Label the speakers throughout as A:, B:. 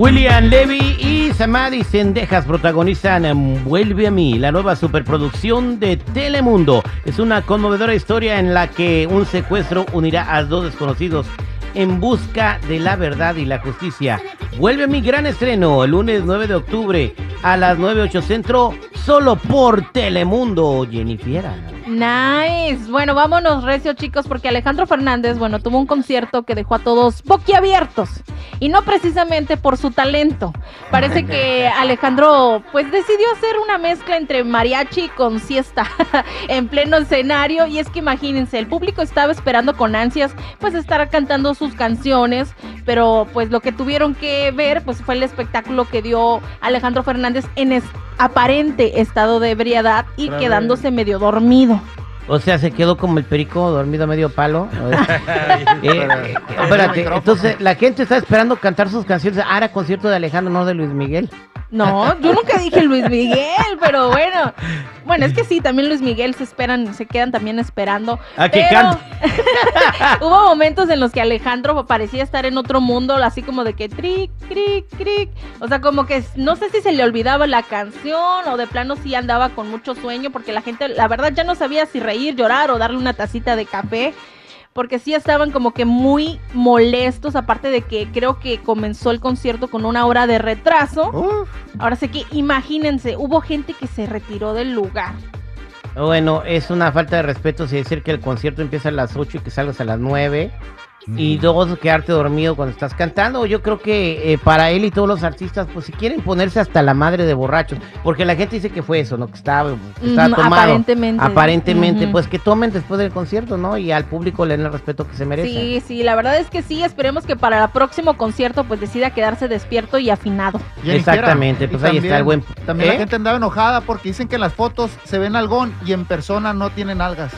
A: William Levy y Samadhi Sendejas protagonizan Vuelve a mí, la nueva superproducción de Telemundo. Es una conmovedora historia en la que un secuestro unirá a dos desconocidos en busca de la verdad y la justicia. Vuelve a mi gran estreno el lunes 9 de octubre a las 9.8 centro, solo por Telemundo, Jennifiera.
B: Nice. Bueno, vámonos recio, chicos, porque Alejandro Fernández, bueno, tuvo un concierto que dejó a todos boquiabiertos. Y no precisamente por su talento. Parece que Alejandro, pues, decidió hacer una mezcla entre mariachi con siesta en pleno escenario. Y es que imagínense, el público estaba esperando con ansias, pues, estar cantando sus canciones. Pero, pues, lo que tuvieron que ver, pues, fue el espectáculo que dio Alejandro Fernández en es aparente estado de ebriedad y quedándose medio dormido.
A: O sea, se quedó como el perico dormido a medio palo. Eh, eh, espérate, entonces la gente está esperando cantar sus canciones. Ah, era concierto de Alejandro, no de Luis Miguel.
B: No, yo nunca dije Luis Miguel, pero bueno. Bueno, es que sí, también Luis Miguel se esperan, se quedan también esperando.
A: A que
B: pero
A: cante.
B: Hubo momentos en los que Alejandro parecía estar en otro mundo, así como de que tric, cric, cric. O sea, como que no sé si se le olvidaba la canción o de plano sí andaba con mucho sueño, porque la gente, la verdad, ya no sabía si reír, llorar o darle una tacita de café porque sí estaban como que muy molestos, aparte de que creo que comenzó el concierto con una hora de retraso. Ahora sé que imagínense, hubo gente que se retiró del lugar.
A: Bueno, es una falta de respeto si decir que el concierto empieza a las 8 y que salgas a las 9. Y dos, quedarte dormido cuando estás cantando. Yo creo que eh, para él y todos los artistas, pues si quieren ponerse hasta la madre de borrachos, porque la gente dice que fue eso, ¿no? Que estaba, que estaba
B: Ujú,
A: tomado.
B: aparentemente.
A: Aparentemente, pues que tomen después del concierto, ¿no? Y al público le den el respeto que se merece.
B: Sí, sí, la verdad es que sí, esperemos que para el próximo concierto pues decida quedarse despierto y afinado.
A: Exactamente,
C: y
A: pues ahí está el buen-
C: También
A: ¿Eh?
C: la gente andaba enojada porque dicen que en las fotos se ven algón y en persona no tienen algas.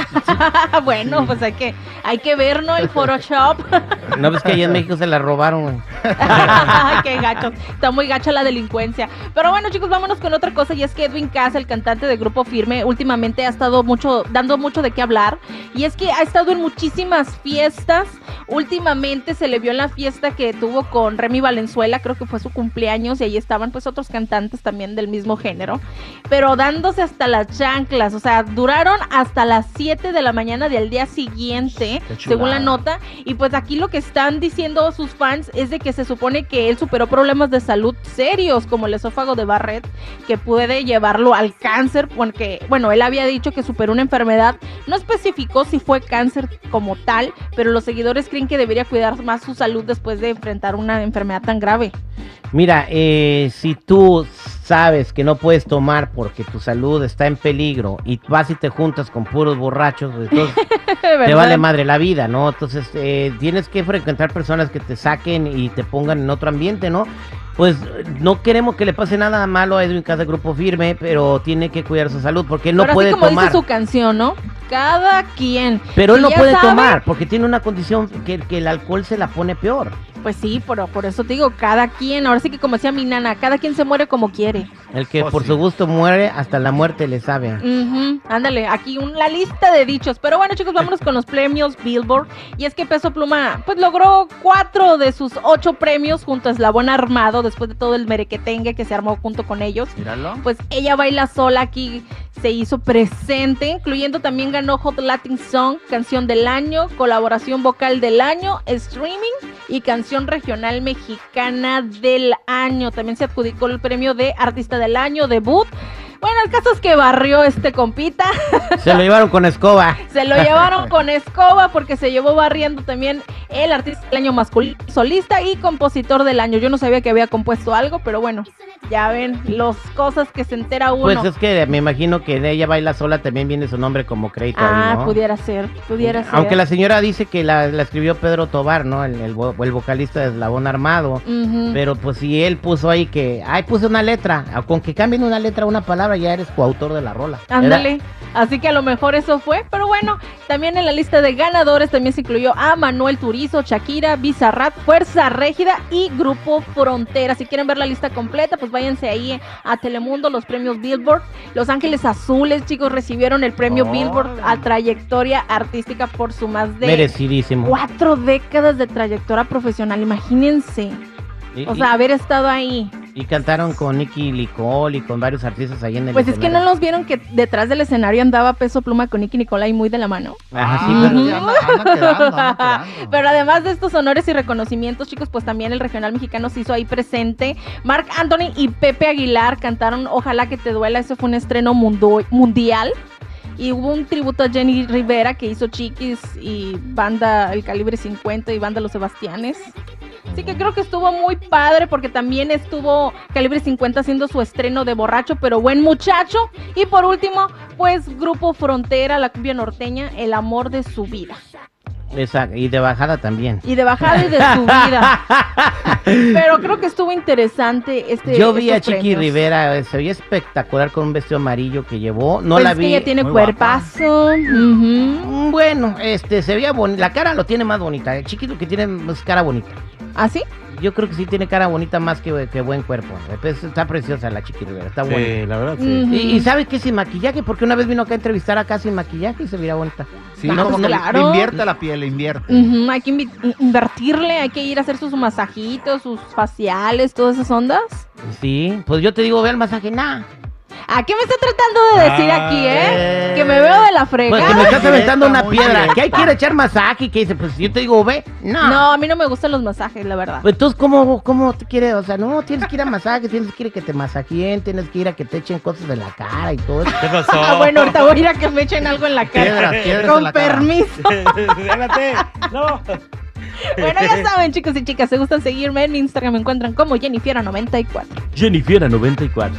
B: bueno, pues hay que, hay que ver, ¿no? El Photoshop.
A: No ves que allá en México se la robaron,
B: qué gacho. Está muy gacha la delincuencia. Pero bueno, chicos, vámonos con otra cosa. Y es que Edwin Cass, el cantante de Grupo Firme, últimamente ha estado mucho, dando mucho de qué hablar. Y es que ha estado en muchísimas fiestas. Últimamente se le vio en la fiesta que tuvo con Remy Valenzuela, creo que fue su cumpleaños, y ahí estaban pues otros cantantes también del mismo género. Pero dándose hasta las chanclas. O sea, duraron hasta las 7 de la mañana del día siguiente, según la nota. Y pues aquí lo que están diciendo sus fans es de que se supone que él superó problemas de salud serios como el esófago de Barrett, que puede llevarlo al cáncer, porque, bueno, él había dicho que superó una enfermedad, no especificó si fue cáncer como tal, pero los seguidores creen que debería cuidar más su salud después de enfrentar una enfermedad tan grave.
A: Mira, eh, si tú sabes que no puedes tomar porque tu salud está en peligro y vas y te juntas con puros borrachos, pues, entonces te vale madre la vida, ¿no? Entonces eh, tienes que frecuentar personas que te saquen y te pongan en otro ambiente, ¿no? Pues no queremos que le pase nada malo a Edwin Casa Grupo Firme, pero tiene que cuidar su salud porque él no
B: Pero
A: puede
B: así como
A: tomar.
B: dice su canción, ¿no? Cada quien.
A: Pero él no puede
B: sabe,
A: tomar porque tiene una condición que, que el alcohol se la pone peor.
B: Pues sí, pero por eso te digo, cada quien, ahora sí que como decía mi nana, cada quien se muere como quiere.
A: El que
C: Oh,
A: por
C: sí.
A: su gusto muere, hasta la muerte le sabe.
B: Ujú, Ándale, aquí un- la lista de dichos. Pero bueno, chicos, vámonos con los premios Billboard. Y es que Peso Pluma, pues logró cuatro de sus ocho premios junto a Eslabón Armado, después de todo el merequetengue que se armó junto con ellos.
C: Míralo.
B: Pues ella baila sola aquí se hizo presente, incluyendo también ganó Hot Latin Song, canción del año, colaboración vocal del año, streaming y canción regional mexicana del año. También se adjudicó el premio de artista del año, debut. Bueno, el caso es que barrió este compita.
A: Se lo llevaron con escoba.
B: Se lo llevaron con escoba porque se llevó barriendo también el artista del año masculino, solista y compositor del año. Yo no sabía que había compuesto algo, pero bueno, ya ven las cosas que se entera uno.
A: Pues es que me imagino que de ella baila sola también viene su nombre como crédito
B: ah,
A: ahí, ¿no?
B: pudiera ser, pudiera ser.
A: Aunque la señora dice que la, la escribió Pedro Tobar, ¿no? El, el vo- el vocalista de Eslabón Armado. Pero pues si él puso ahí que, ay, puse una letra, con que cambien una letra una palabra, ya eres coautor de la rola.
B: Ándale. Así que a lo mejor eso fue. Pero bueno, también en la lista de ganadores también se incluyó a Manuel Turizo, Shakira, Bizarrat, Fuerza Régida y Grupo Frontera. Si quieren ver la lista completa, pues váyanse ahí a Telemundo, los premios Billboard. Los Ángeles Azules, chicos, recibieron el premio Billboard a trayectoria artística por su más de
A: Merecidísimo.
B: cuatro décadas de trayectoria profesional. Imagínense.
A: Y,
B: O
A: y-
B: sea, haber estado ahí.
A: Y cantaron con Nicky Nicole y con varios artistas ahí en el
B: Pues es que no los vieron que detrás del escenario andaba peso pluma con Nicky Nicolai muy de la mano.
A: Ajá, sí, pero-
C: ya anda- anda quedando, anda quedando.
B: Pero además de estos honores y reconocimientos, chicos, pues también el regional mexicano se hizo ahí presente. Mark Anthony y Pepe Aguilar cantaron Ojalá que te duela. Ese fue un estreno mundo- mundial. Y hubo un tributo a Jenny Rivera que hizo Chiquis y banda El Calibre 50 y banda Los Sebastianes. Así que creo que estuvo muy padre porque también estuvo Calibre 50 haciendo su estreno de borracho, pero buen muchacho. Y por último, pues Grupo Frontera, la cumbia norteña, el amor de su vida.
A: Exacto, y de bajada también.
B: Y de bajada y de subida. Pero creo que estuvo interesante este.
A: Yo vi a Chiqui
B: premios.
A: Rivera, eh, se veía espectacular con un vestido amarillo que llevó. No
B: Pues
A: la
B: es
A: vi.
B: que ella tiene
C: muy
B: cuerpazo.
A: Mm, Bueno, este, se veía bonita. La cara lo tiene más bonita. El chiquito que tiene es cara bonita.
B: ¿Ah, sí?
A: Yo creo que sí tiene cara bonita más que, que buen cuerpo. Pues está preciosa la Chiqui Rivera, está bonita.
D: Sí, la verdad, sí.
B: Ujú.
A: Y, y sabe que sin maquillaje, porque una vez vino acá a entrevistar acá sin maquillaje y se veía bonita.
C: Sí,
B: Ah,
C: no,
B: pues
C: como que le-
B: claro.
C: le invierte la piel, invierte.
B: Hay que invi- invertirle, hay que ir a hacer sus masajitos, sus faciales, todas esas ondas.
A: Sí, pues yo te digo, ve al masaje, nah.
B: ¿A qué me está tratando de decir
D: Ah,
B: aquí, eh? Que me veo de la
A: Pues que
B: fregada.
A: me estás aventando una piedra. Que hay que ir a echar masaje. Y que dice, pues yo te digo, ve, no.
B: No, a mí no me gustan los masajes, la verdad.
A: Pues entonces, ¿cómo, ¿cómo te quiere? O sea, no, tienes que ir a masaje, tienes que ir a que te masajeen, tienes que ir a que te echen cosas de la cara y todo eso.
D: ¿Qué pasó?
B: Ah, bueno, ahorita voy a ir a que me echen algo en la cara.
C: Piedras, piedras
B: Con
C: en la cara.
B: permiso.
D: Espérate. No.
B: Bueno, ya saben, chicos y chicas, si gustan seguirme en mi Instagram, me encuentran como Jennifiera94.
A: Jennifiera94.